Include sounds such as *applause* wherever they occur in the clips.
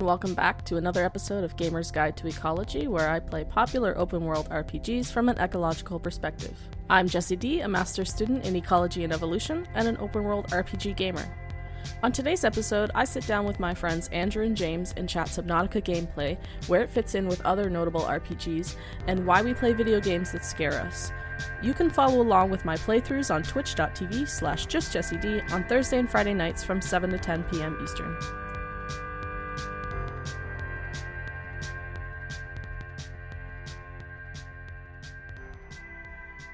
Welcome back to another episode of Gamer's Guide to Ecology, where I play popular open world RPGs from an ecological perspective. I'm Jessie D, a master's student in ecology and evolution, and an open world RPG gamer. On today's episode, I sit down with my friends Andrew and James and chat Subnautica gameplay, where it fits in with other notable RPGs, and why we play video games that scare us. You can follow along with my playthroughs on twitch.tv slash justjessied on Thursday and Friday nights from 7 to 10 p.m. Eastern.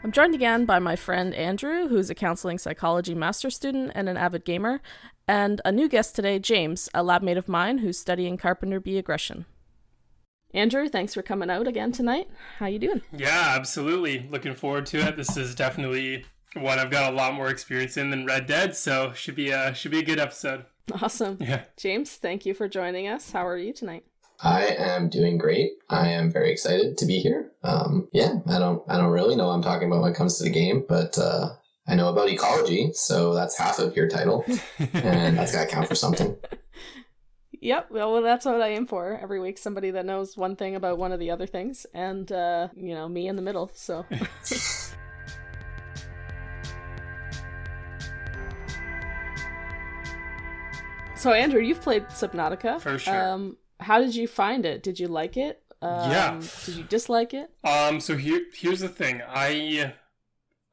I'm joined again by my friend Andrew, who's a counseling psychology master student and an avid gamer, and a new guest today, James, a lab mate of mine who's studying carpenter bee aggression. Andrew, thanks for coming out again tonight. How you doing? Yeah, absolutely. Looking forward to it. This is definitely one I've got a lot more experience in than Red Dead, so should be a should be a good episode. Awesome. Yeah. James, thank you for joining us. How are you tonight? I am doing great. I am very excited to be here. Um, yeah, I don't I don't really know what I'm talking about when it comes to the game, but uh, I know about ecology, so that's half of your title, and that's got to count for something. *laughs* Yep. Well, that's what I aim for every week. Somebody that knows one thing about one of the other things, and uh, you know, me in the middle. So. *laughs* so, Andrew, you've played Subnautica. For sure. Um, how did you find it? Did you like it? Um, Yeah. Did you dislike it? Um, so here here's the thing. I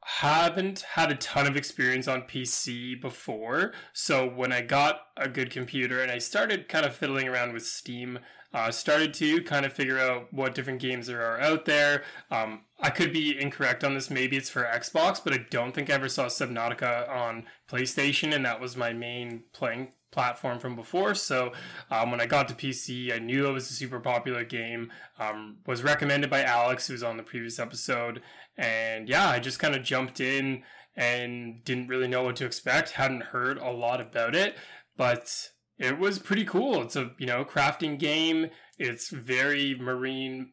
haven't had a ton of experience on PC before. So when I got a good computer and I started kind of fiddling around with Steam, uh, started to kind of figure out what different games there are out there. Um, I could be incorrect on this. Maybe it's for Xbox, but I don't think I ever saw Subnautica on PlayStation, and that was my main playing platform from before. So um, when I got to PC, I knew it was a super popular game. Um, was recommended by Alex, who was on the previous episode, and yeah, I just kind of jumped in and didn't really know what to expect. Hadn't heard a lot about it, but it was pretty cool. It's a you know crafting game. It's very marine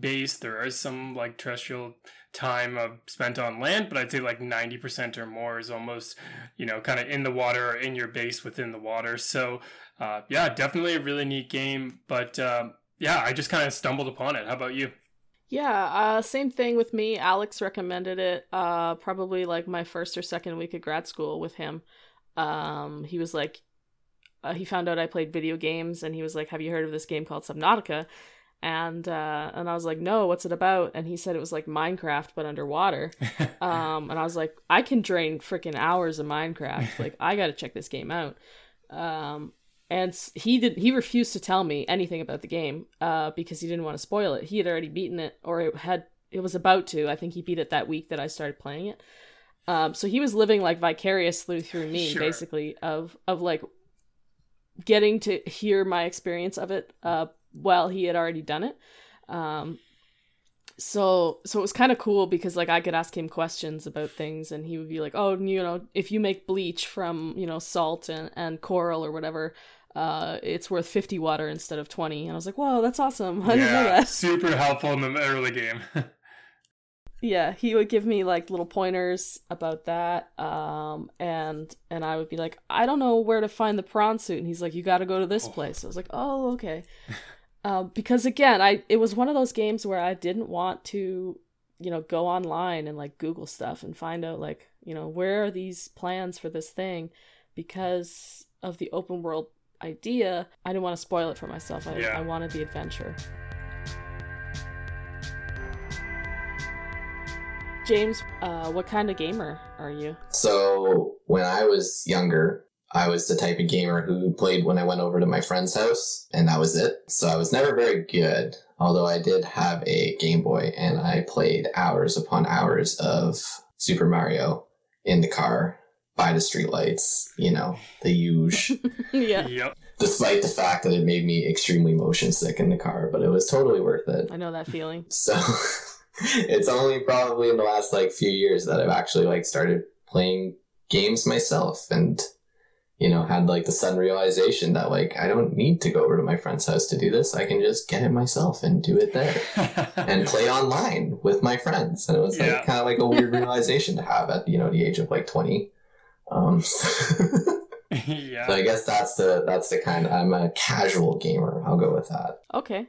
based. There are some like terrestrial time uh, spent on land, but I'd say like 90% or more is almost, you know, kind of in the water or in your base within the water. So, uh, yeah, definitely a really neat game. But um, yeah, I just kind of stumbled upon it. How about you? Yeah, uh, same thing with me. Alex recommended it uh, probably like my first or second week of grad school with him. Um, he was like, uh, he found out I played video games and he was like, Have you heard of this game called Subnautica? And uh, and I was like, No, what's it about? And he said it was like Minecraft but underwater. *laughs* um, and I was like, I can drain freaking hours of Minecraft. *laughs* Like, I got to check this game out. Um, and he did he refused to tell me anything about the game uh, because he didn't want to spoil it. He had already beaten it, or it had it was about to. I think he beat it that week that I started playing it. Um, so he was living like vicariously through me, Sure. basically of of like getting to hear my experience of it uh, while he had already done it. Um, so so it was kind of cool because like I could ask him questions about things and he would be like, "Oh, you know, if you make bleach from, you know, salt and and coral or whatever, uh it's worth 50 water instead of 20." And I was like, "Whoa, that's awesome. *laughs* I yeah, that." super helpful in the early game. *laughs* yeah, he would give me like little pointers about that. Um and and I would be like, "I don't know where to find the prawn suit." And he's like, "You got to go to this Oh. place." I was like, "Oh, okay." *laughs* um, because again, I it was one of those games where I didn't want to, you know, go online and like Google stuff and find out like, you know, where are these plans for this thing because of the open world idea. I didn't want to spoil it for myself. I, Yeah. I wanted the adventure. James, uh, what kind of gamer are you? So when I was younger, I was the type of gamer who played when I went over to my friend's house, and that was it. So I was never very good, although I did have a Game Boy, and I played hours upon hours of Super Mario in the car by the streetlights, you know, the huge. *laughs* yeah, Yep. despite the fact that it made me extremely motion sick in the car, but it was totally worth it. I know that feeling. *laughs* So *laughs* it's only probably in the last like few years that I've actually like started playing games myself and you know had like the sudden realization that like I don't need to go over to my friend's house to do this. I can just get it myself and do it there *laughs* and play online with my friends. And it was Yeah. like kind of like a weird *laughs* realization to have at you know the age of like 20. Um *laughs* yeah. So I guess that's the that's the kind. I'm a casual gamer. I'll go with that. Okay.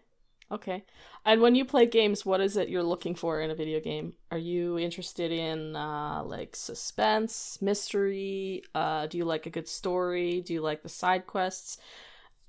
Okay. And when you play games, what is it you're looking for in a video game? Are you interested in uh, like suspense, mystery? Uh, do you like a good story? Do you like the side quests?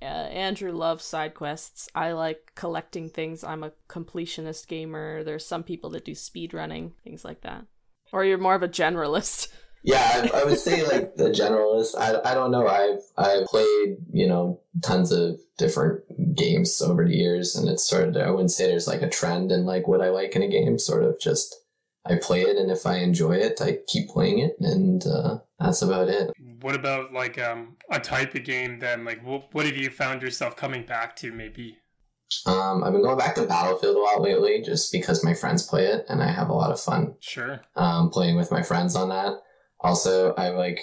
Uh, Andrew loves side quests. I like collecting things. I'm a completionist gamer. There's some people that do speed running, things like that. Or you're more of a generalist. *laughs* Yeah, I, I would say like the generalist. I, I don't know. I've I've played you know tons of different games over the years, and it's sort of I wouldn't say there's like a trend in like what I like in a game. Sort of just I play it, and if I enjoy it, I keep playing it, and uh, that's about it. What about like um a type of game then? Like what what have you found yourself coming back to maybe? Um, I've been going back to Battlefield a lot lately, just because my friends play it, and I have a lot of fun Sure. um, playing with my friends on that. Also, I like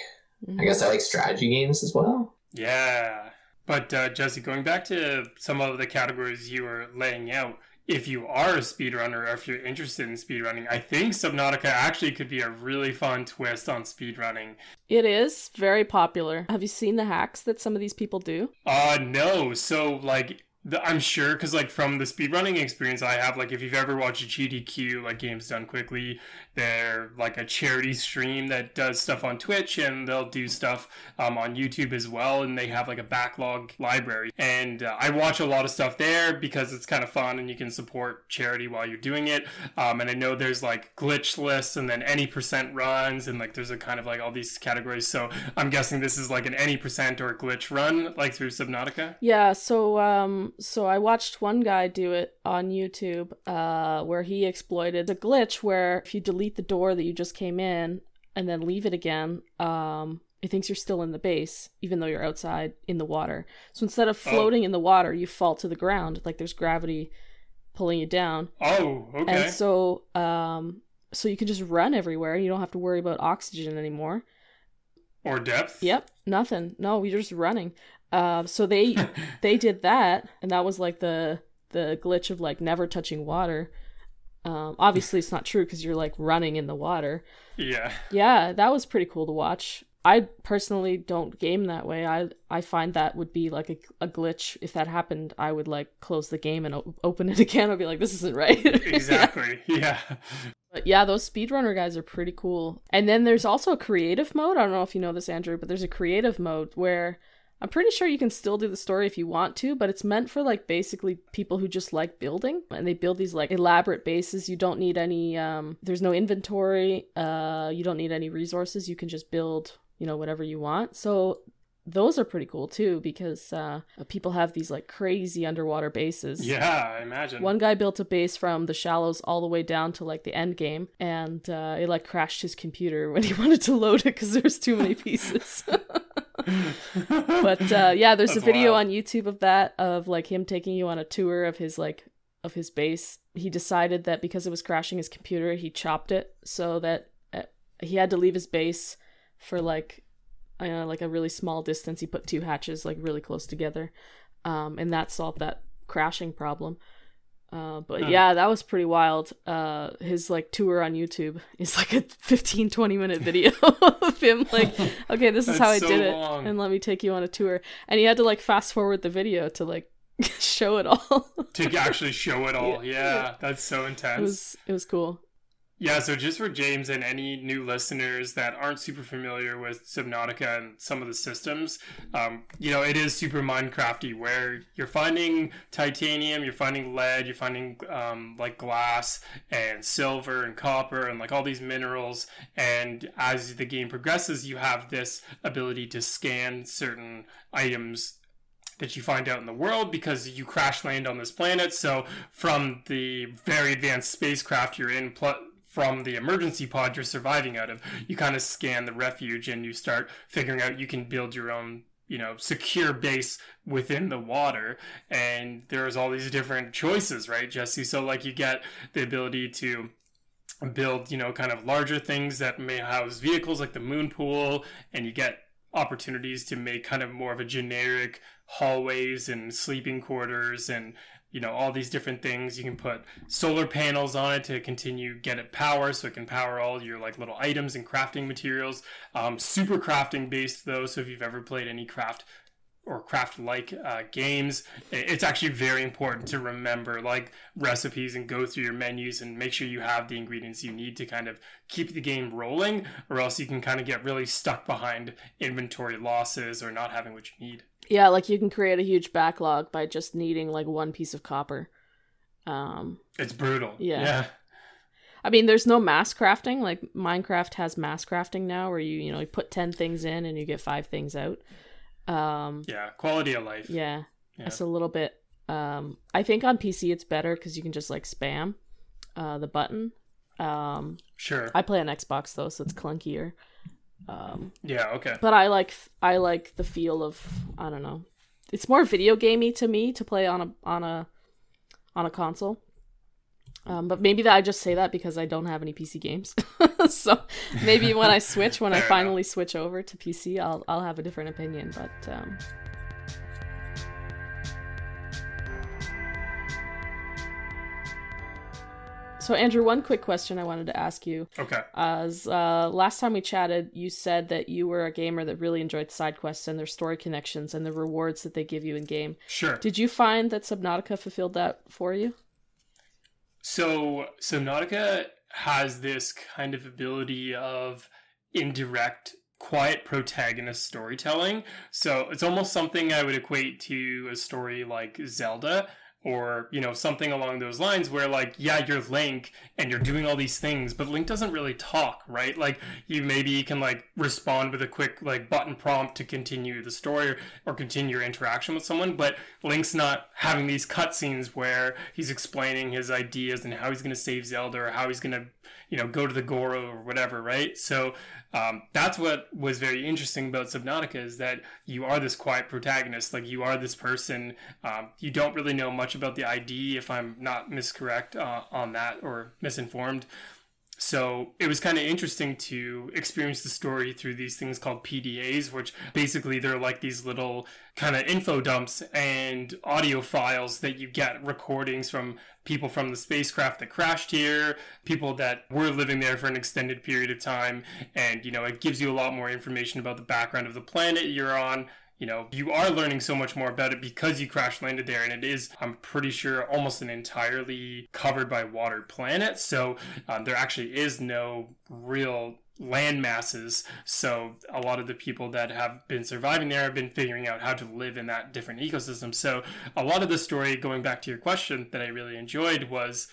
I guess I like strategy games as well. Yeah. But uh, Jesse, going back to some of the categories you were laying out, if you are a speedrunner or if you're interested in speedrunning, I think Subnautica actually could be a really fun twist on speedrunning. It is very popular. Have you seen the hacks that some of these people do? Uh no. So like the, I'm sure because like from the speedrunning experience I have, like if you've ever watched GDQ, like Games Done Quickly, they're like a charity stream that does stuff on Twitch and they'll do stuff um, on YouTube as well, and they have like a backlog library. And uh, I watch a lot of stuff there because it's kind of fun and you can support charity while you're doing it. Um, and I know there's like glitch lists and then any percent runs and like there's a kind of like all these categories. So I'm guessing this is like an any percent or glitch run like through Subnautica. Yeah, so um so I watched one guy do it on YouTube uh where he exploited a glitch where if you delete the door that you just came in and then leave it again, um it thinks you're still in the base even though you're outside in the water. So instead of floating in the water, you fall to the ground like there's gravity pulling you down. Oh, okay. And so um so you can just run everywhere. You don't have to worry about oxygen anymore. or depth. Yep, nothing. No, you're just running. Uh, so they *laughs* they did that, and that was like the the glitch of like never touching water. Um, obviously, it's not true because you're like running in the water. Yeah. Yeah, that was pretty cool to watch. I personally don't game that way. I I find that would be like a, a glitch. If that happened, I would like close the game and o- open it *laughs* again. I'd be like, this isn't right. *laughs* Exactly. yeah. But yeah, those speedrunner guys are pretty cool. And then there's also a creative mode. I don't know if you know this, Andrew, but there's a creative mode where I'm pretty sure you can still do the story if you want to, but it's meant for like basically people who just like building and they build these like elaborate bases. You don't need any um there's no inventory, uh you don't need any resources. You can just build, you know, whatever you want. So those are pretty cool too because uh people have these like crazy underwater bases. Yeah, I imagine. One guy built a base from the shallows all the way down to like the end game, and uh, it like crashed his computer when he *laughs* wanted to load it because there's too many pieces. *laughs* but uh, yeah, there's a video wild. on YouTube of that of like him taking you on a tour of his like of his base. He decided that because it was crashing his computer, he chopped it so that uh, he had to leave his base for like uh, like a really small distance. He put two hatches like really close together, um, and that solved that crashing problem. Uh, but Huh. yeah, that was pretty wild. Uh, his like tour on YouTube is like a 15, 20 minute *laughs* video of him like, okay, this is how I so did it, long. and let me take you on a tour. And he had to like fast forward the video to like *laughs* show it all. to actually show it all. *laughs* Yeah. Yeah, that's so intense. it was it was cool. Yeah, so just for James and any new listeners that aren't super familiar with Subnautica and some of the systems, um, you know, it is super Minecrafty where you're finding titanium, you're finding lead, you're finding um, like glass and silver and copper and like all these minerals. And as the game progresses, you have this ability to scan certain items that you find out in the world because you crash land on this planet. So from the very advanced spacecraft you're in, pl- from the emergency pod you're surviving out of, you kind of scan the refuge and you start figuring out you can build your own. You know, secure base within the water, and there's all these different choices, right, Jesse? So, like, you get the ability to build, you know, kind of larger things that may house vehicles like the moon pool, and you get opportunities to make kind of more of a generic hallways and sleeping quarters and you know all these different things. You can put solar panels on it to continue get it power so it can power all your like little items and crafting materials. Um, super crafting based though so if you've ever played any craft or craft like uh, games it's actually very important to remember like recipes and go through your menus and make sure you have the ingredients you need to kind of keep the game rolling or else you can kind of get really stuck behind inventory losses or not having what you need Yeah, like you can create a huge backlog by just needing like one piece of copper. Um, it's brutal Yeah. yeah I mean, there's no mass crafting. Like Minecraft has mass crafting now, where you you know you put ten things in and you get five things out. Um, yeah quality of life yeah, Yeah. it's a little bit. Um, I think on PC it's better because you can just like spam uh, the button. Um, sure I play on Xbox though, so it's clunkier. Um, yeah okay but I like I like the feel of I don't know. It's more video gamey to me to play on a on a on a console. Um, but maybe that I just say that because I don't have any PC games. *laughs* so maybe when I *laughs* switch, when I finally switch over to PC, I'll I'll have a different opinion. But um, so Andrew, one quick question I wanted to ask you. okay As uh, last time we chatted, you said that you were a gamer that really enjoyed side quests and their story connections and the rewards that they give you in game. sure Did you find that Subnautica fulfilled that for you? So Subnautica has this kind of ability of indirect, quiet protagonist storytelling. So it's almost something I would equate to a story like Zelda or, you know, something along those lines where like, yeah, you're Link and you're doing all these things, but Link doesn't really talk, right? Like you maybe can like respond with a quick like button prompt to continue the story or continue your interaction with someone, but Link's not having these cutscenes where he's explaining his ideas and how he's going to save Zelda or how he's going to, you know, go to the Goro or whatever, right? So um, that's what was very interesting about Subnautica is that you are this quiet protagonist, like you are this person. Um, you don't really know much about the ID, if I'm not miscorrect uh, on that or misinformed. So it was kind of interesting to experience the story through these things called PDAs, which basically they're like these little kind of info dumps and audio files that you get recordings from people from the spacecraft that crashed here, people that were living there for an extended period of time. And, you know, it gives you a lot more information about the background of the planet you're on, you know, you are learning so much more about it because you crash landed there, and it is, I'm pretty sure, almost an entirely covered by water planet. So um, there actually is no real land masses. So a lot of the people that have been surviving there have been figuring out how to live in that different ecosystem. So a lot of the story, going back to your question, that I really enjoyed was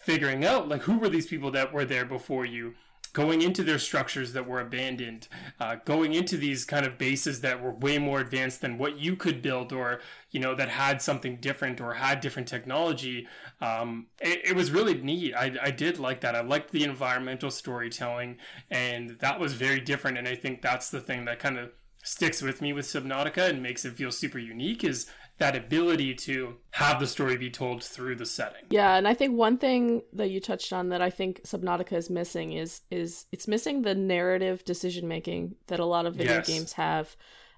figuring out like who were these people that were there before you going into their structures that were abandoned, uh, going into these kind of bases that were way more advanced than what you could build, or you know that had something different or had different technology. Um, it, it was really neat. I, I did like that. I liked the environmental storytelling, and that was very different. And I think that's the thing that kind of sticks with me with Subnautica and makes it feel super unique is that ability to have the story be told through the setting. Yeah, and I think one thing that you touched on that I think Subnautica is missing is is it's missing the narrative decision making that a lot of video Yes. games have,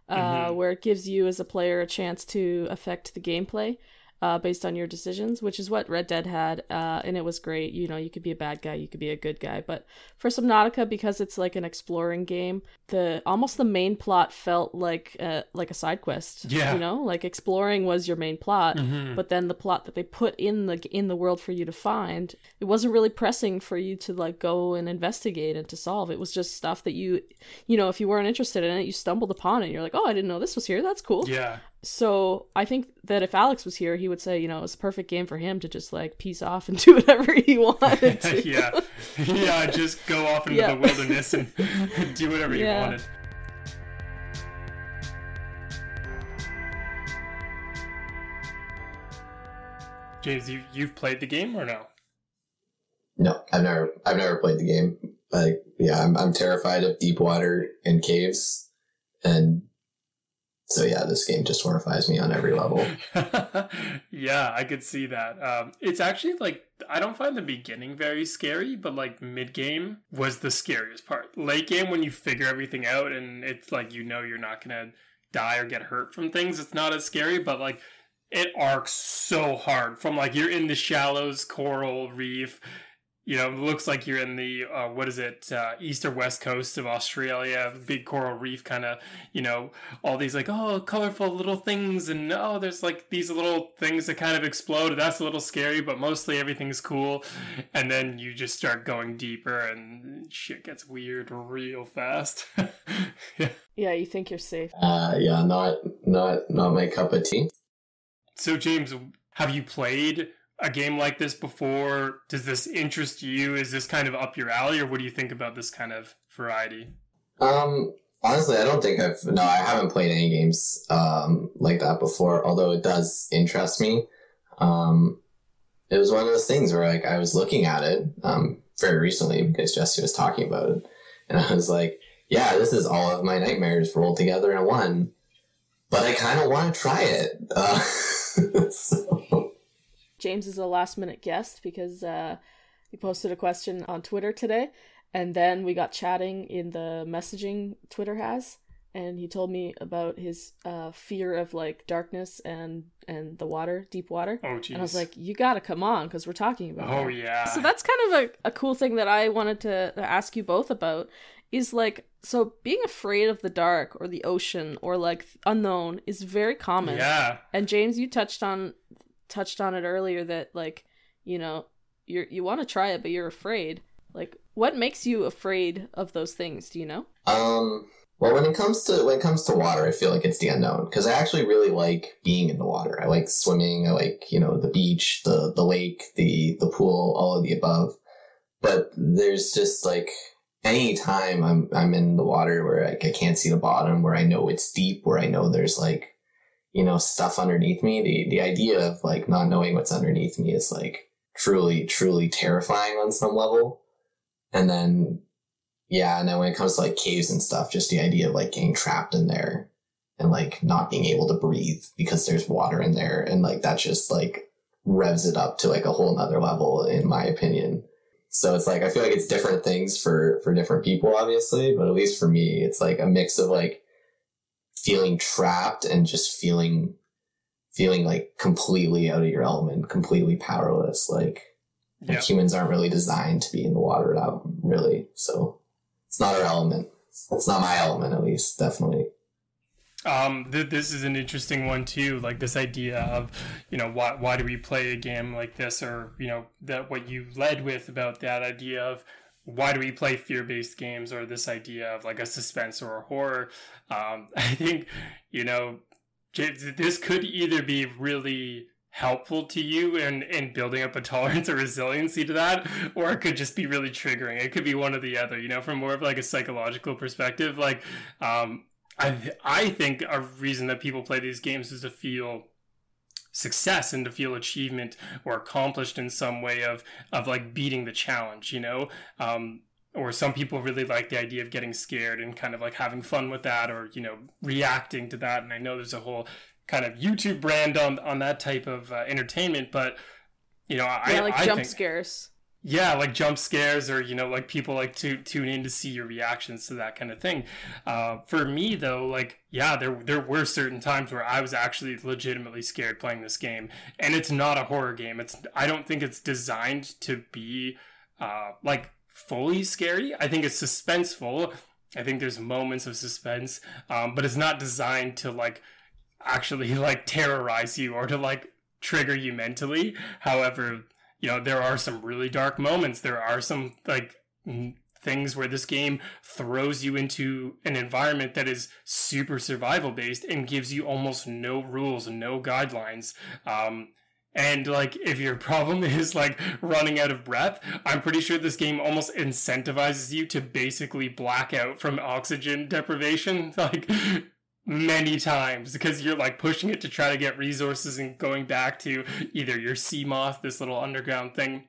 uh, Mhm. where it gives you as a player a chance to affect the gameplay. Uh, based on your decisions, which is what Red Dead had, uh, and it was great. You know, you could be a bad guy, you could be a good guy, but for Subnautica, because it's like an exploring game, the almost the main plot felt like uh, like a side quest. Yeah. you know, like exploring was your main plot, Mhm. but then the plot that they put in the in the world for you to find it wasn't really pressing for you to like go and investigate and to solve it was just stuff that you you know if you weren't interested in it you stumbled upon it you're like oh i didn't know this was here that's cool Yeah. So i think that if alex was here he would say you know it was a perfect game for him to just like peace off and *laughs* do whatever he wanted to *laughs* yeah, yeah. Just go off into Yeah. the wilderness and do whatever you Yeah. wanted. James, you you've played the game or no? No, I've never I've never played the game. Like yeah, I'm I'm terrified of deep water and caves. And so yeah, this game just horrifies me on every level. *laughs* yeah, I could see that. Um, it's actually like I don't find the beginning very scary, but like mid game was the scariest part. Late game when you figure everything out and it's like you know you're not gonna die or get hurt from things, it's not as scary. But like it arcs so hard from like you're in the shallows coral reef you know, it looks like you're in the uh, what is it, uh, east or west coast of Australia, big coral reef, kind of, you know, all these like oh colorful little things, and oh there's like these little things that kind of explode. That's a little scary, but mostly everything's cool. And then you just start going deeper, and shit gets weird real fast. *laughs* yeah. yeah, you think you're safe. Uh, yeah, not not not my cup of tea. So James, have you played? A game like this before? Does this interest you? Is this kind of up your alley, or what do you think about this kind of variety? Um, honestly, I don't think I've no, I haven't played any games um like that before. Although it does interest me. Um, it was one of those things where like I was looking at it um very recently because Jesse was talking about it, and I was like, yeah, this is all of my nightmares rolled together in one. But I kind of want to try it. Uh, *laughs* so James is a last minute guest because uh, he posted a question on Twitter today, and then we got chatting in the messaging Twitter has, and he told me about his uh, fear of like darkness and and the water, deep water. Oh, geez. And I was like, you gotta come on because we're talking about. Oh that. yeah. So that's kind of a, a cool thing that I wanted to ask you both about is like so being afraid of the dark or the ocean or like unknown is very common. Yeah. And James, you touched on touched on it earlier that like you know you you want to try it but you're afraid. Like what makes you afraid of those things? Do you know? Um well when it comes to when it comes to water i feel like it's the unknown because i actually really like being in the water. I like swimming i like you know the beach the the lake the the pool all of the above. But there's just like any time i'm i'm in the water where like, i can't see the bottom where i know it's deep where i know there's like you know, stuff underneath me, the, the idea of like not knowing what's underneath me is like truly, truly terrifying on some level. And then, yeah. And then when it comes to like caves and stuff, just the idea of like getting trapped in there and like not being able to breathe because there's water in there. And like that just like revs it up to like a whole nother level, in my opinion. So it's like, I feel like it's different things for, for different people, obviously, but at least for me, it's like a mix of like, feeling trapped and just feeling feeling like completely out of your element, completely powerless. Like, yeah. like humans aren't really designed to be in the water, not really. So it's not our element. It's not my element, at least. Definitely. Um, th- this is an interesting one too. Like this idea of, you know, why why do we play a game like this, or you know, that what you led with about that idea of why do we play fear based games or this idea of like a suspense or a horror? Um, *laughs* I think, you know, this could either be really helpful to you in, in building up a *laughs* tolerance or resiliency to that, or it could just be really triggering. It could be one or the other, you know, from more of like a psychological perspective. Like, um, I, I think a reason that people play these games is to feel success and to feel achievement or accomplished in some way of of like beating the challenge you know? Um, or some people really like the idea of getting scared and kind of like having fun with that or you know reacting to that. And i know there's a whole kind of youtube brand on on that type of uh, entertainment but you know yeah, i like I jump think, scares yeah like jump scares or you know like people like to tune in to see your reactions to that kind of thing. Uh, for me though like yeah there there were certain times where i was actually legitimately scared playing this game. And it's not a horror game. It's i don't think it's designed to be uh, like fully scary. I think it's suspenseful. I think there's moments of suspense um, but it's not designed to like actually *laughs* like terrorize you or to like trigger you mentally. However you know there are some really dark moments. There are some like things where this game throws you into an environment that is super survival based and gives you almost no rules no guidelines. Um, and like if your *laughs* problem is like running out of breath i'm pretty sure this game almost incentivizes you to basically black out from oxygen deprivation. *laughs* Like many times because you're like pushing it to try to get resources and going back to either your Seamoth, this little underground thing,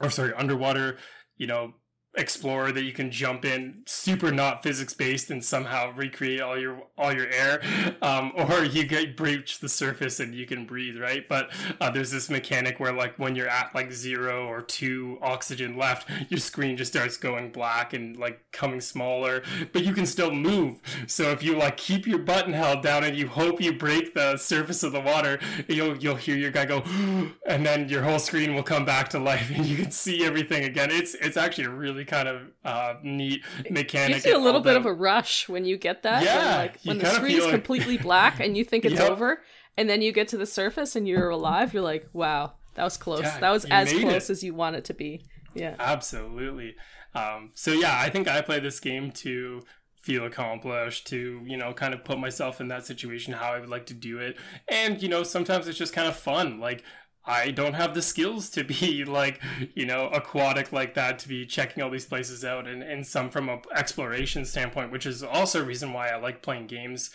or sorry, underwater, you know, explorer that you can jump in super not physics based and somehow recreate all your all your air um, *laughs* or you get breach the surface and you can breathe right? But uh, there's this mechanic where like when you're at like zero or two oxygen left your screen just starts going black and like coming smaller but you can still move. So if you like keep your button held down and you hope you break the surface of the water you'll you'll hear your guy go *gasps* and then your whole screen will come back to life *laughs* and you can see everything again. It's it's actually a really kind of uh, neat mechanic. You feel a little bit of a rush when you get that. Yeah, when, like when the screen is like... completely black and you think *laughs* it's yep. over, and then you get to the surface and you're alive. You're like, wow, that was close. Yeah, that was as close it. as you want it to be. Yeah, absolutely. Um, so yeah, I think I play this game to feel accomplished to you know kind of put myself in that situation how i would like to do it and you know sometimes it's just kind of fun like I don't have the skills to be *laughs* like, you know, aquatic like that, to be checking all these places out and, and some from an exploration standpoint, which is also a reason why I like playing games.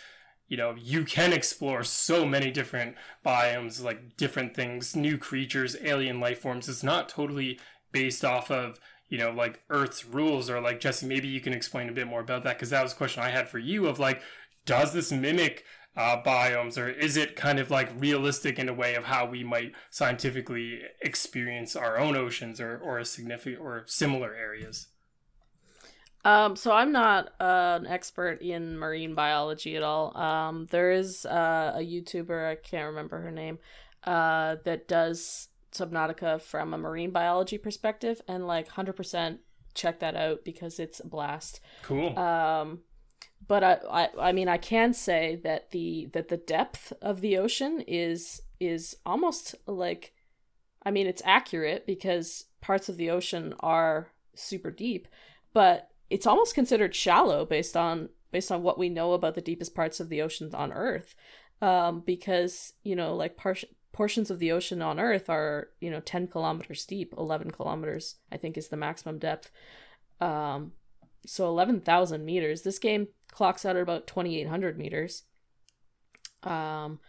You know, you can explore so many different biomes, like different things, new creatures, alien life forms. It's not totally based off of, you know, like Earth's rules or like Jesse, maybe you can explain a bit more about that because that was a question I had for you of like, does this mimic uh, biomes, or is it kind of like realistic in a way of how we might scientifically experience our own oceans or or a significant or similar areas? Um, so I'm not uh, an expert in marine biology at all. Um, there is uh, a YouTuber I can't remember her name uh, that does Subnautica from a marine biology perspective, and like hundred percent check that out because it's a blast. Cool. Um, but I, I I mean I can say that the that the depth of the ocean is is almost like I mean it's accurate because parts of the ocean are super deep, but it's almost considered shallow based on based on what we know about the deepest parts of the oceans on Earth. Um, because you know like par- portions of the ocean on Earth are you know 10 kilometers deep, 11 kilometers I think is the maximum depth. Um, so 11,000 meters. This game clocks out at about 2,800 meters. Um,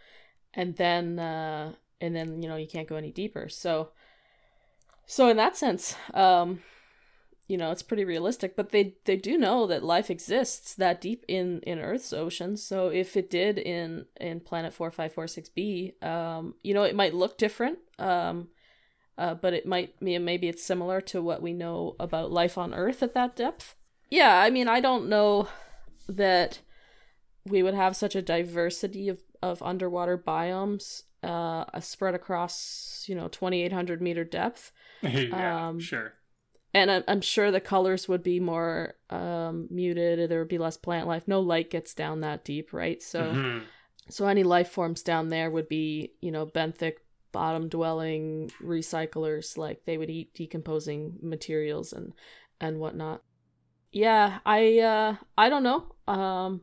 and then, uh, and then, you know, you can't go any deeper. So, so in that sense, um, you know, it's pretty realistic, but they, they do know that life exists that deep in, in Earth's oceans. So if it did in, in planet 4546b, um, you know, it might look different. Um, uh, but it might maybe it's similar to what we know about life on Earth at that depth. Yeah, I mean, I don't know that we would have such a diversity of, of underwater biomes uh, spread across, you know, 2,800 meter depth. *laughs* yeah, um, sure. And I'm, I'm sure the colors would be more um, muted. There would be less plant life. No light gets down that deep, right? So, mm-hmm. so any life forms down there would be, you know, benthic, bottom dwelling recyclers. Like they would eat decomposing materials and and whatnot yeah, I uh I don't know. Um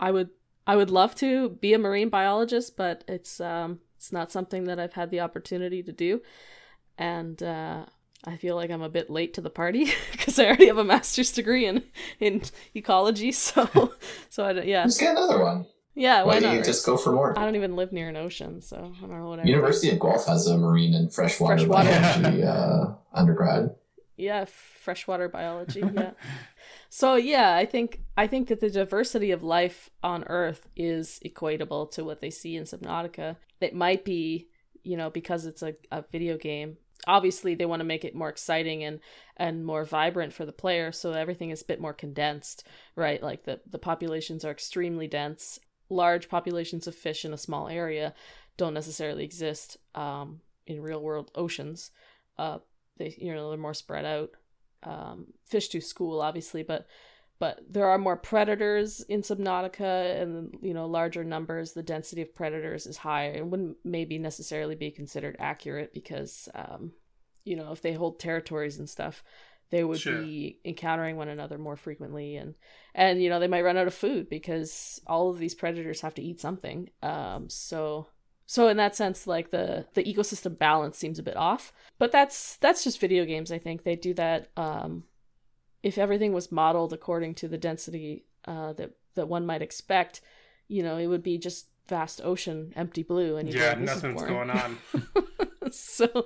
I would I would love to be a marine biologist, but it's um it's not something that I've had the opportunity to do. And uh I feel like I'm a bit late to the party *laughs* because I already have a master's degree in in ecology. *laughs* So, so I yeah. Just get another one. Yeah, why, why don't you just go for more? I don't even live near an ocean, so I don't know what. I University of Guelph has a marine and freshwater, freshwater. biology uh, undergrad. Yeah, freshwater biology. Yeah. *laughs* So yeah, I think I think that the diversity of life on Earth is equatable to what they see in Subnautica. It might be, you know, because it's a, a video game. Obviously, they want to make it more exciting and and more vibrant for the player, so everything is a bit more condensed, right? Like the the populations are extremely dense. Large populations of fish in a small area don't necessarily exist um, in real world oceans. Uh, they you know they're more spread out um, fish to school, obviously, but but there are more predators in Subnautica, and you know larger numbers. The density of predators is higher, and wouldn't maybe necessarily be considered accurate because um, you know if they hold territories and stuff, they would sure. be encountering one another more frequently, and and you know they might run out of food because all of these predators have to eat something. Um, so so in that sense, like the the ecosystem balance seems a bit off. But that's that's just video games. I think they do that. Um, if everything was modeled according to the density uh, that that one might expect, you know, it would be just vast ocean, empty blue, and yeah, nothing's going on. *laughs* *laughs* so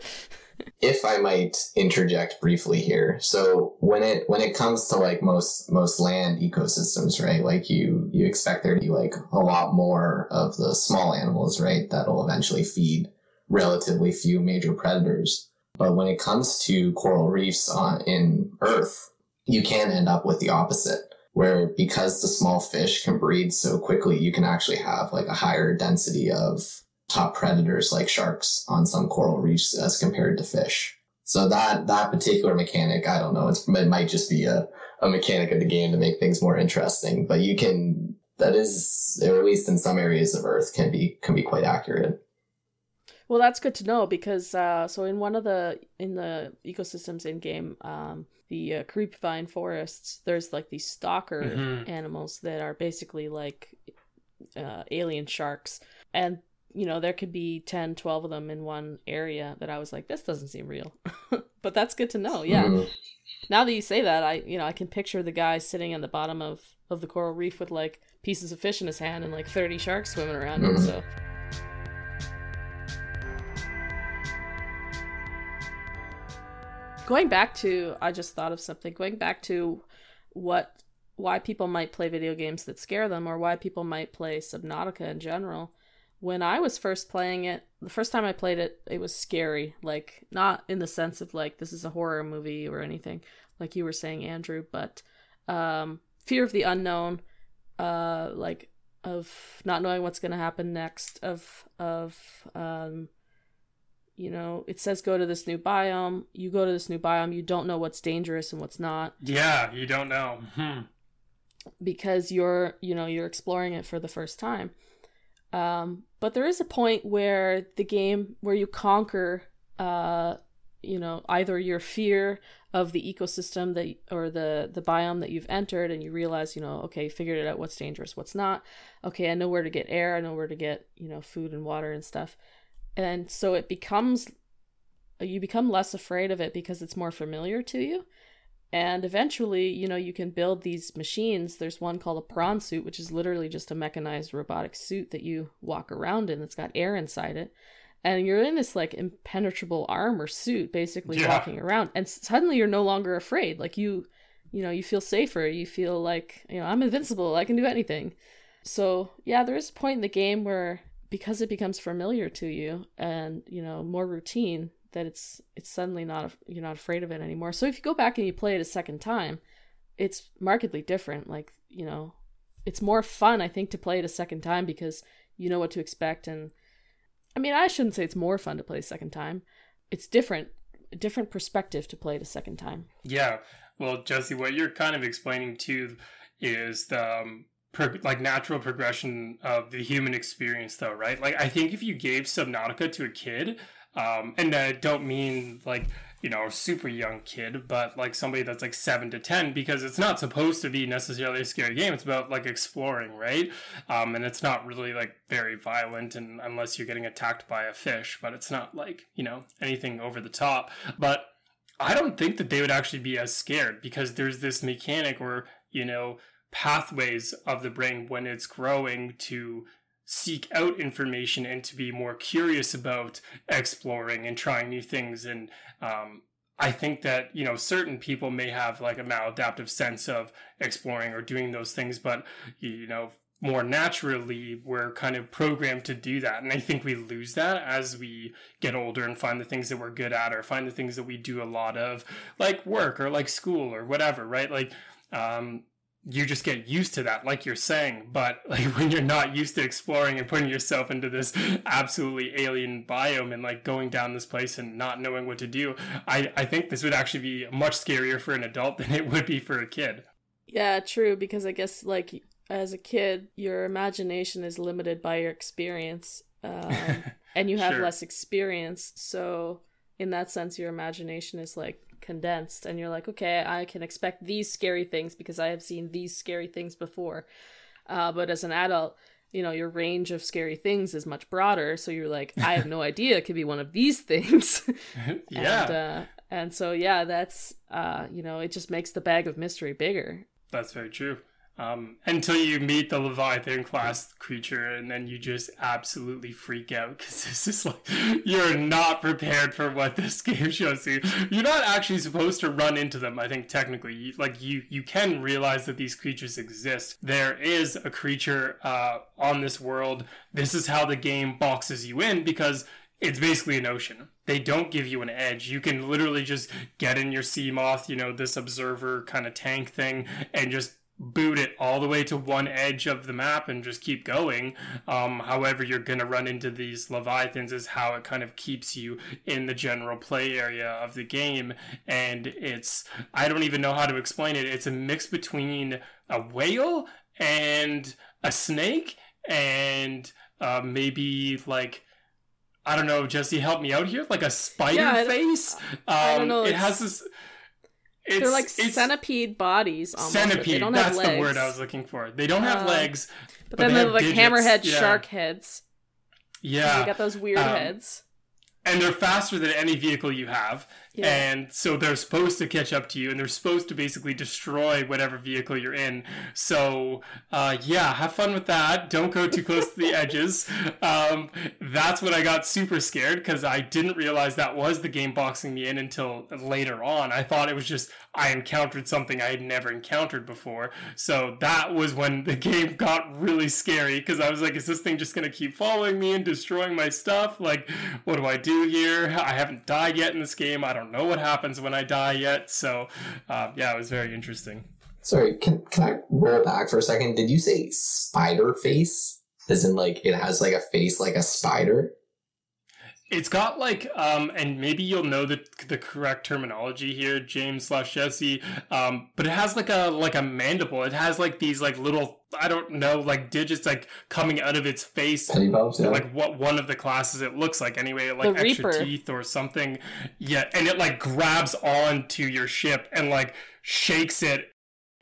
if I might interject briefly here. So when it when it comes to like most most land ecosystems, right? Like you you expect there to be like a lot more of the small animals, right? That'll eventually feed relatively few major predators. But when it comes to coral reefs on in Earth, you can end up with the opposite where because the small fish can breed so quickly, you can actually have like a higher density of top predators like sharks on some coral reefs as compared to fish. So that that particular mechanic, I don't know, it might just be a, a mechanic of the game to make things more interesting. But you can that is, or at least in some areas of Earth, can be can be quite accurate. Well, that's good to know because uh, so in one of the in the ecosystems in game, um, the uh, creepvine forests, there's like these stalker mm-hmm. animals that are basically like uh, alien sharks. And, you know, there could be 10, 12 of them in one area that I was like, this doesn't seem real. *laughs* but that's good to know. Yeah. Mm-hmm. Now that you say that, I, you know, I can picture the guy sitting at the bottom of, of the coral reef with like pieces of fish in his hand and like 30 sharks swimming around mm-hmm. him. So. going back to i just thought of something going back to what why people might play video games that scare them or why people might play subnautica in general when i was first playing it the first time i played it it was scary like not in the sense of like this is a horror movie or anything like you were saying andrew but um fear of the unknown uh like of not knowing what's going to happen next of of um you know, it says go to this new biome. You go to this new biome, you don't know what's dangerous and what's not. Yeah, you don't know. Hmm. Because you're, you know, you're exploring it for the first time. Um, but there is a point where the game where you conquer uh, you know, either your fear of the ecosystem that or the the biome that you've entered and you realize, you know, okay, figured it out what's dangerous, what's not. Okay, I know where to get air, I know where to get, you know, food and water and stuff and so it becomes you become less afraid of it because it's more familiar to you and eventually you know you can build these machines. There's one called a prawn suit which is literally just a mechanized robotic suit that you walk around in that's got air inside it. And you're in this like impenetrable armor suit basically yeah. walking around. And suddenly you're no longer afraid. Like you you know you feel safer. You feel like you know i'm invincible. I can do anything. So yeah there is a point in the game where because it becomes familiar to you and you know more routine that it's it's suddenly not you're not afraid of it anymore. So if you go back and you play it a second time it's markedly different. Like you know it's more fun i think to play it a second time because you know what to expect. And i mean i shouldn't say it's more fun to play a second time. It's different a different perspective to play it a second time. Yeah. Well jesse what you're kind of explaining too is the um, pro- like natural progression of the human experience though right? Like i think if you gave subnautica to a kid um, and i don't mean like you know super young kid but like somebody that's like 7 to 10 because it's not supposed to be necessarily a scary game. It's about like exploring right? Um, and it's not really like very violent and unless you're getting attacked by a fish but it's not like you know anything over the top. But i don't think that they would actually be as scared because there's this mechanic where you know pathways of the brain when it's growing to seek out information and to be more curious about exploring and trying new things. And um, i think that you know certain people may have like a maladaptive sense of exploring or doing those things but you know more naturally we're kind of programmed to do that. And i think we lose that as we get older and find the things that we're good at or find the things that we do a lot of like work or like school or whatever right? Like um, you just get used to that like you're saying but *laughs* like when you're not used to exploring and putting yourself into this absolutely alien biome and like going down this place and not knowing what to do i i think this would actually be much scarier for an adult *laughs* than it would be for a kid yeah true because i guess like as a kid your imagination is limited by your experience um, *laughs* and you have sure. less experience so in that sense your imagination is like condensed and you're like okay i can expect these scary things because i have seen these scary things before. Uh, but as an adult you know your range of scary things is much broader. So you're like i have no *laughs* idea it could be one of these things. *laughs* *laughs* Yeah. and, uh, and so yeah that's uh, you know it just makes the bag of mystery bigger. That's very true um, until you meet the Leviathan class creature, and then you just absolutely freak out because this is like you're not prepared for what this *laughs* game shows you. You're not actually supposed to run into them. I think technically, you, like you you can realize that these creatures exist. There is a creature uh, on this world. This is how the game boxes you in because it's basically an ocean. They don't give you an edge. You can literally just get in your Seamoth, you know, this observer kind of tank thing, and just boot it all the way to one edge of the map and just keep going. Um, however, you're going to run into these Leviathans, is how it kind of keeps you in the general play area of the game. And it's, I don't even know how to explain it. It's a mix between a whale and a snake and uh, maybe like I don't know, Jesse, help me out here. Like a spider Yeah, face. Um, I don't know, It has this. It's, They're like centipede bodies. Almost, centipede. don't That's the word I was looking for. They don't have Uh, legs, But, but then they have like digits, hammerhead yeah. shark heads. yeah, They got those weird Um, heads. and they're faster than any vehicle you have. Yeah. And so they're supposed to catch up to you, and they're supposed to basically destroy whatever vehicle you're in. So, uh, yeah, have fun with that. Don't go too close to the *laughs* edges. Um, that's when I got super scared because I didn't realize that was the game boxing me in until later on. I thought it was just I encountered something I had never encountered before. So that was when the *laughs* game got really scary because I was like, is this thing just going to keep following me and destroying my stuff? Like, what do I do here? I haven't died yet in this game. I don't know what happens when I die yet. So, uh, yeah, it was very interesting. Sorry, can can I roll back for a second? Did you say spider face? As in, like it has like a face like a spider? It's got like, um, and maybe you'll know the the correct terminology here, James slash Jesse. Um, but it has like a like a mandible. It has like these like little I don't know like digits like coming out of its face. Pedipalps, yeah. Like what one of the classes it looks like anyway, like The extra Reaper. teeth or something. Yeah, and it like grabs onto your ship and like shakes it.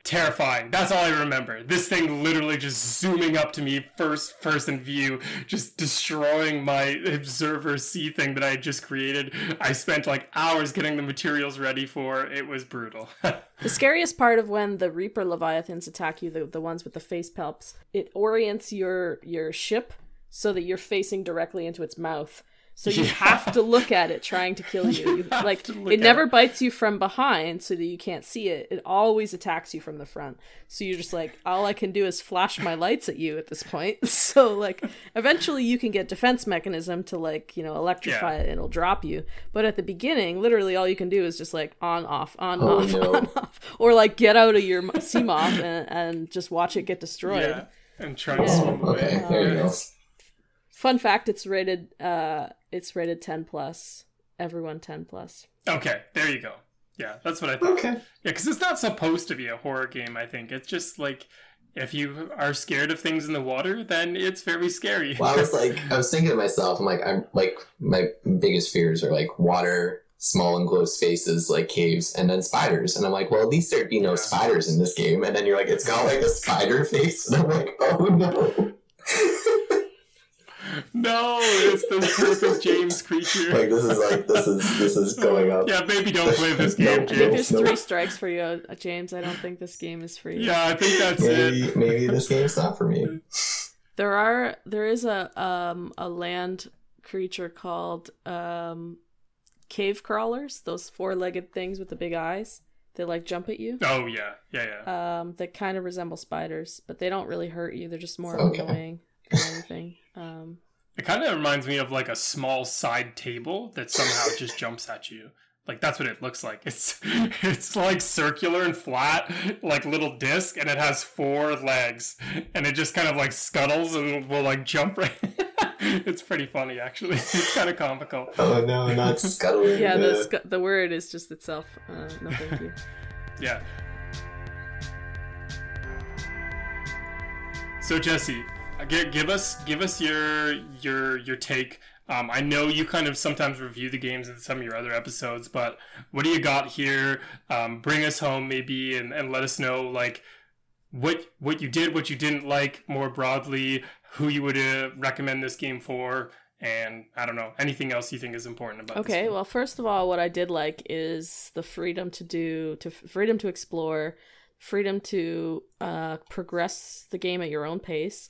Terrifying. That's all I remember. This thing literally just zooming up to me, first person view, just destroying my observer C thing that I had just created. I spent like hours getting the materials ready for. It was brutal. *laughs* The scariest part of when the Reaper Leviathans attack you, the, the ones with the face palps, it orients your your ship so that you're facing directly into its mouth. So you Yeah. have to look at it trying to kill *laughs* you. You You- like it never it. bites you from behind so that you can't see it. It always attacks you from the front. So you're just like all I can do is flash my lights at you at this point. *laughs* So like eventually you can get defense mechanism to like, you know, electrify Yeah. it and it'll drop you. But at the beginning, literally all you can do is just like on off on Oh, off *laughs* no. on off or like get out of your Seamoth and, and just watch it get destroyed. yeah. And try to Yeah. swim away. okay, there you go. Fun fact: it's rated. Uh, it's rated ten plus. Everyone ten plus. Okay, there you go. Yeah, that's what I thought. Okay. Yeah, because it's not supposed to be a horror game, I think. It's just like if you are scared of things in the water, then it's very scary. Well, I was *laughs* like, I was thinking to myself, I'm like, I'm like, my biggest fears are like water, small enclosed spaces, like caves, and then spiders. And I'm like, well, at least there'd be no Yeah. spiders in this game. And then you're like, it's got like a spider face, *laughs* and I'm like, oh no. *laughs* no, it's the perfect *laughs* James creature. like this is like this is this is going up. Yeah, maybe don't play this *laughs* game, I think no. James. there's three strikes for you, uh, James. I don't think this game is for you. Yeah, I think that's it. Maybe maybe this game's not for me. There are there is a um a land creature called um cave crawlers. Those four legged things with the big eyes. They like jump at you. Oh yeah, yeah, yeah. Um, they kind of resemble spiders, but they don't really hurt you. They're just more Okay. annoying than anything. Um, It kind of reminds me of like a small side table that somehow just jumps at you. Like that's what it looks like. It's *laughs* it's like circular and flat, like little disc, and it has four legs, and it just kind of like scuttles and will like jump *laughs* right. it's pretty funny actually. *laughs* It's kind of comical. Oh no, not scuttling. yeah, the Uh, sc- the word is just itself. Uh, no, thank you. Yeah. So Jesse, uh, gi- give us give us your your your take. Um, I know you kind of sometimes review the games in some of your other episodes, but what do you got here? Um, bring us home maybe, and, and let us know like what what you did, what you didn't like more broadly, who you would uh, recommend this game for, and I don't know anything else you think is important about. this Okay, well, first of all, what I did like is the freedom to do, to freedom to explore, freedom to uh, progress the game at your own pace.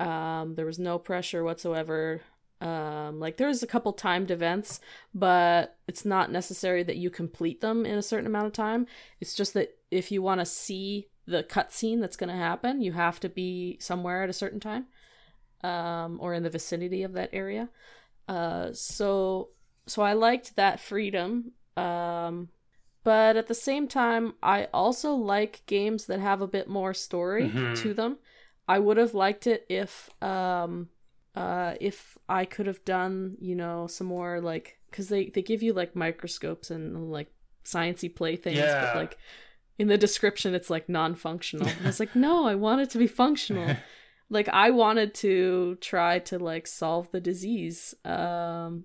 Um, there was no pressure whatsoever. Um, like there's a couple timed events, but it's not necessary that you complete them in a certain amount of time. It's just that if you want to see the cutscene that's going to happen, you have to be somewhere at a certain time, um, or in the vicinity of that area. Uh, so so I liked that freedom. Um, but at the same time, I also like games that have a bit more story Mhm. to them. I would have liked it if um uh if I could have done, you know, some more like cuz they they give you like microscopes and like sciency playthings Yeah. but like in the description it's like non-functional. And I was like, *laughs* "No, I want it to be functional." like I wanted to try to like solve the disease. Um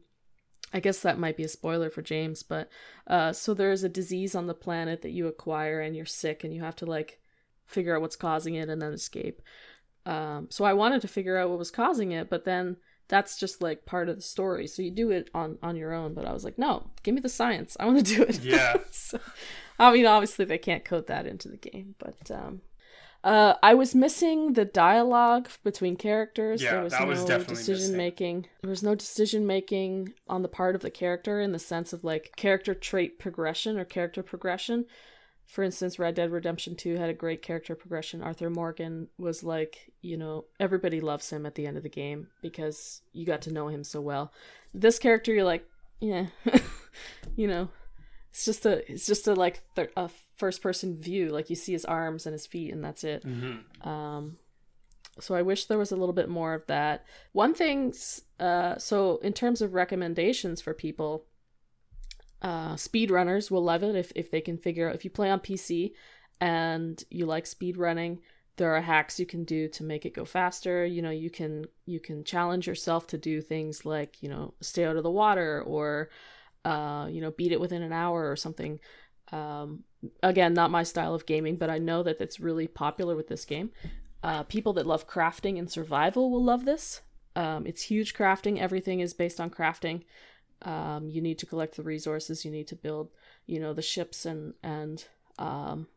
I guess that might be a spoiler for James, but uh so there's a disease on the planet that you acquire and you're sick and you have to like figure out what's causing it and then escape. Um so I wanted to figure out what was causing it, but then that's just like part of the story. So you do it on on your own, but I was like, "No, give me the science. I want to *laughs* do it." Yeah. *laughs* so I mean, obviously they can't code that into the game, but um uh, I was missing the dialogue between characters. Yeah, there was that no was definitely decision missing. making. There was no decision making on the part of the character in the sense of like character trait progression or character progression. For instance, Red Dead Redemption 2 had a great character progression. Arthur Morgan was like, you know, everybody loves him at the end of the game because you got to know him so well. This character, you're like, yeah, *laughs* you know, it's just a, it's just a like th- a first person view. Like you see his arms and his feet, and that's it. Mhm. Um, so I wish there was a little bit more of that. One thing, uh, so in terms of recommendations for people, uh, speedrunners will love it if, if they can figure out if you play on PC and you like speedrunning. There are hacks you can do to make it go faster. You know, you can you can challenge yourself to do things like you know stay out of the water or uh, you know beat it within an hour or something. Um, again, not my style of gaming, but I know that it's really popular with this game. Uh, people that love crafting and survival will love this. Um, it's huge crafting. Everything is based on crafting. Um, you need to collect the resources. You need to build, you know, the ships and and um,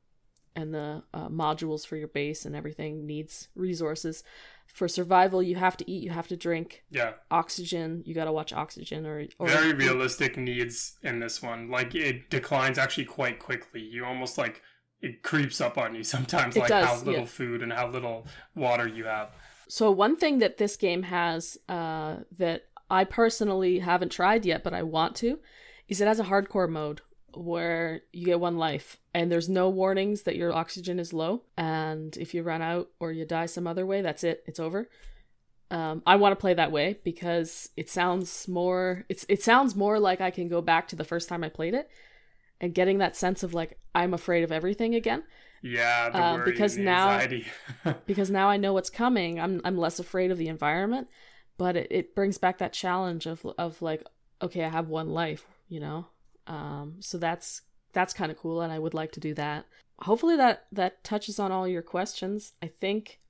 and the uh, modules for your base and everything needs resources. For survival, you have to eat. You have to drink. Yeah. Oxygen. You got to watch oxygen or or Very realistic needs in this one. Like it declines actually quite quickly. You almost like it creeps up on you *laughs* sometimes, It like does, how little yeah. food and how little water you have. So one thing that this game has uh, that I personally haven't tried yet, but I want to, is it has a hardcore mode where you get one life and there's no warnings that your oxygen is low, and if you run out or you die some other way, that's it. It's over. Um, I want to play that way because it sounds more. It's it sounds more like I can go back to the first time I played it, and getting that sense of like I'm afraid of everything again Yeah, the Uh, because now- anxiety. *laughs* because now I know what's coming. I'm I'm less afraid of the environment, but it, it brings back that challenge of of like, okay, I have one life, you know. Um, so that's that's kind of cool, and I would like to do that. Hopefully that that touches on all your questions. I think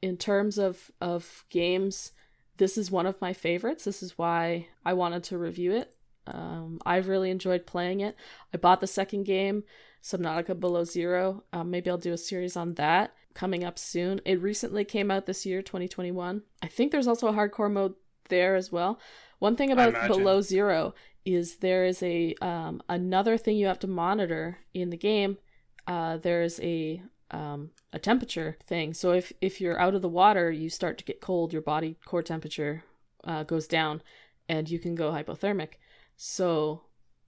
in terms of of games, this is one of my favorites. This is why I wanted to review it. Um, I've really enjoyed playing it. I bought the second game, Subnautica Below Zero. Um, maybe I'll do a series on that coming up soon. It recently came out this year, 2021. I think there's also a hardcore mode there as well. One thing about. Below Zero is there is a um, another thing you have to monitor in the game. Uh, there's a um, a temperature thing. So if if you're out of the water, you start to get cold. Your body core temperature uh, goes down, and you can go hypothermic. So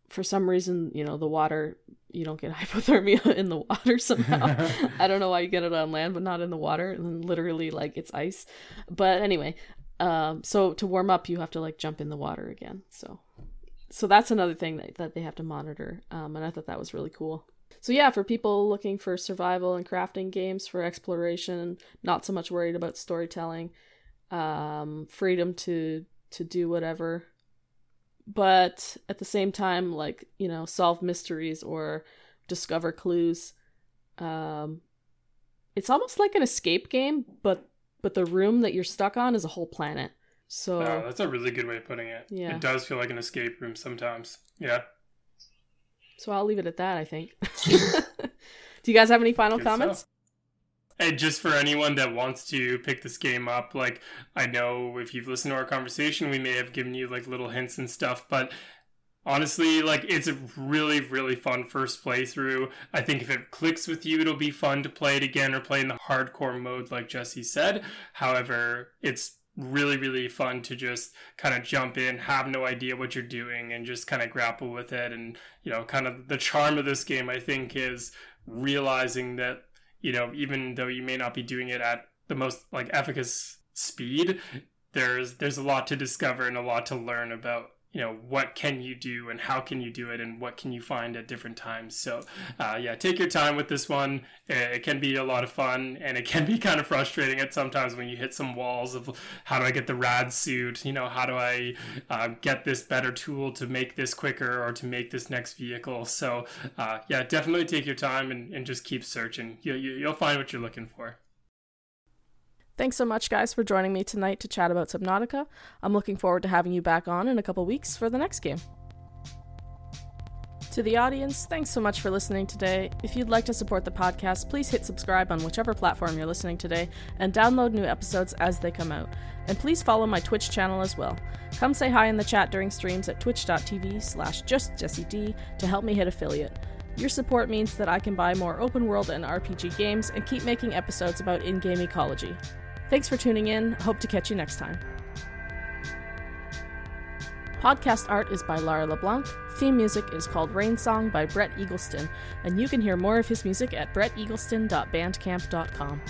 for some reason, you know, the water you don't get *laughs* hypothermia in the water somehow. *laughs* I don't know why you get it on land, but not in the water. And literally, like it's ice. But anyway, um, so to warm up, you have to like jump in the water again. So, so that's another thing that, that they have to monitor. Um, and I thought that was really cool. So yeah, for people looking for survival and crafting games for exploration, not so much worried about storytelling, um, freedom to to do whatever, but at the same time, like you know, solve mysteries or discover clues. Um, it's almost like an escape game, but but the room that you're stuck on is a whole planet. So Wow, that's a really good way of putting it. Yeah. It does feel like an escape room sometimes. Yeah. so I'll leave it at that. I think. *laughs* Do you guys have any final comments? stuff. And just for anyone that wants to pick this game up, like I know if you've listened to our conversation, we may have given you like little hints and stuff, but honestly, like it's a really, really fun first playthrough. I think if it clicks with you, it'll be fun to play it again or play in the hardcore mode, like Jesse said. However, it's really, really fun to just kind of jump in, have no idea what you're doing, and just kind of grapple with it. And, you know, kind of the charm of this game, I think, is realizing that you know, even though you may not be doing it at the most like efficacious speed, there's there's a lot to discover and a lot to learn about you know what can you do and how can you do it and what can you find at different times. So uh, yeah take your time with this one. It can be a lot of fun and it can be *laughs* kind of frustrating at sometimes when you hit some walls of how do i get the rad suit? You know how do i uh, get this better tool to make this quicker or to make this next vehicle? So uh, yeah definitely take your time and, and just keep searching. You, you, you'll find what you're looking for Thanks so much, guys, for joining me tonight to chat about Subnautica. I'm looking forward to having you back on in a couple weeks for the next game. To the audience, thanks so much for listening today. If you'd like to support the podcast, please hit subscribe on whichever platform you're listening today and download new episodes as they come out. And please follow my Twitch channel as well. Come say hi in the chat during streams at twitch.tv slash justjessied to help me hit affiliate. Your support means that I can buy more open world and RPG games and keep making episodes about in game ecology. Thanks for tuning in. Hope to catch you next time. Podcast art is by Lara LeBlanc. Theme music is called Rain Song by Brett Eagleston, and you can hear more of his music at bretteagleston.bandcamp.com.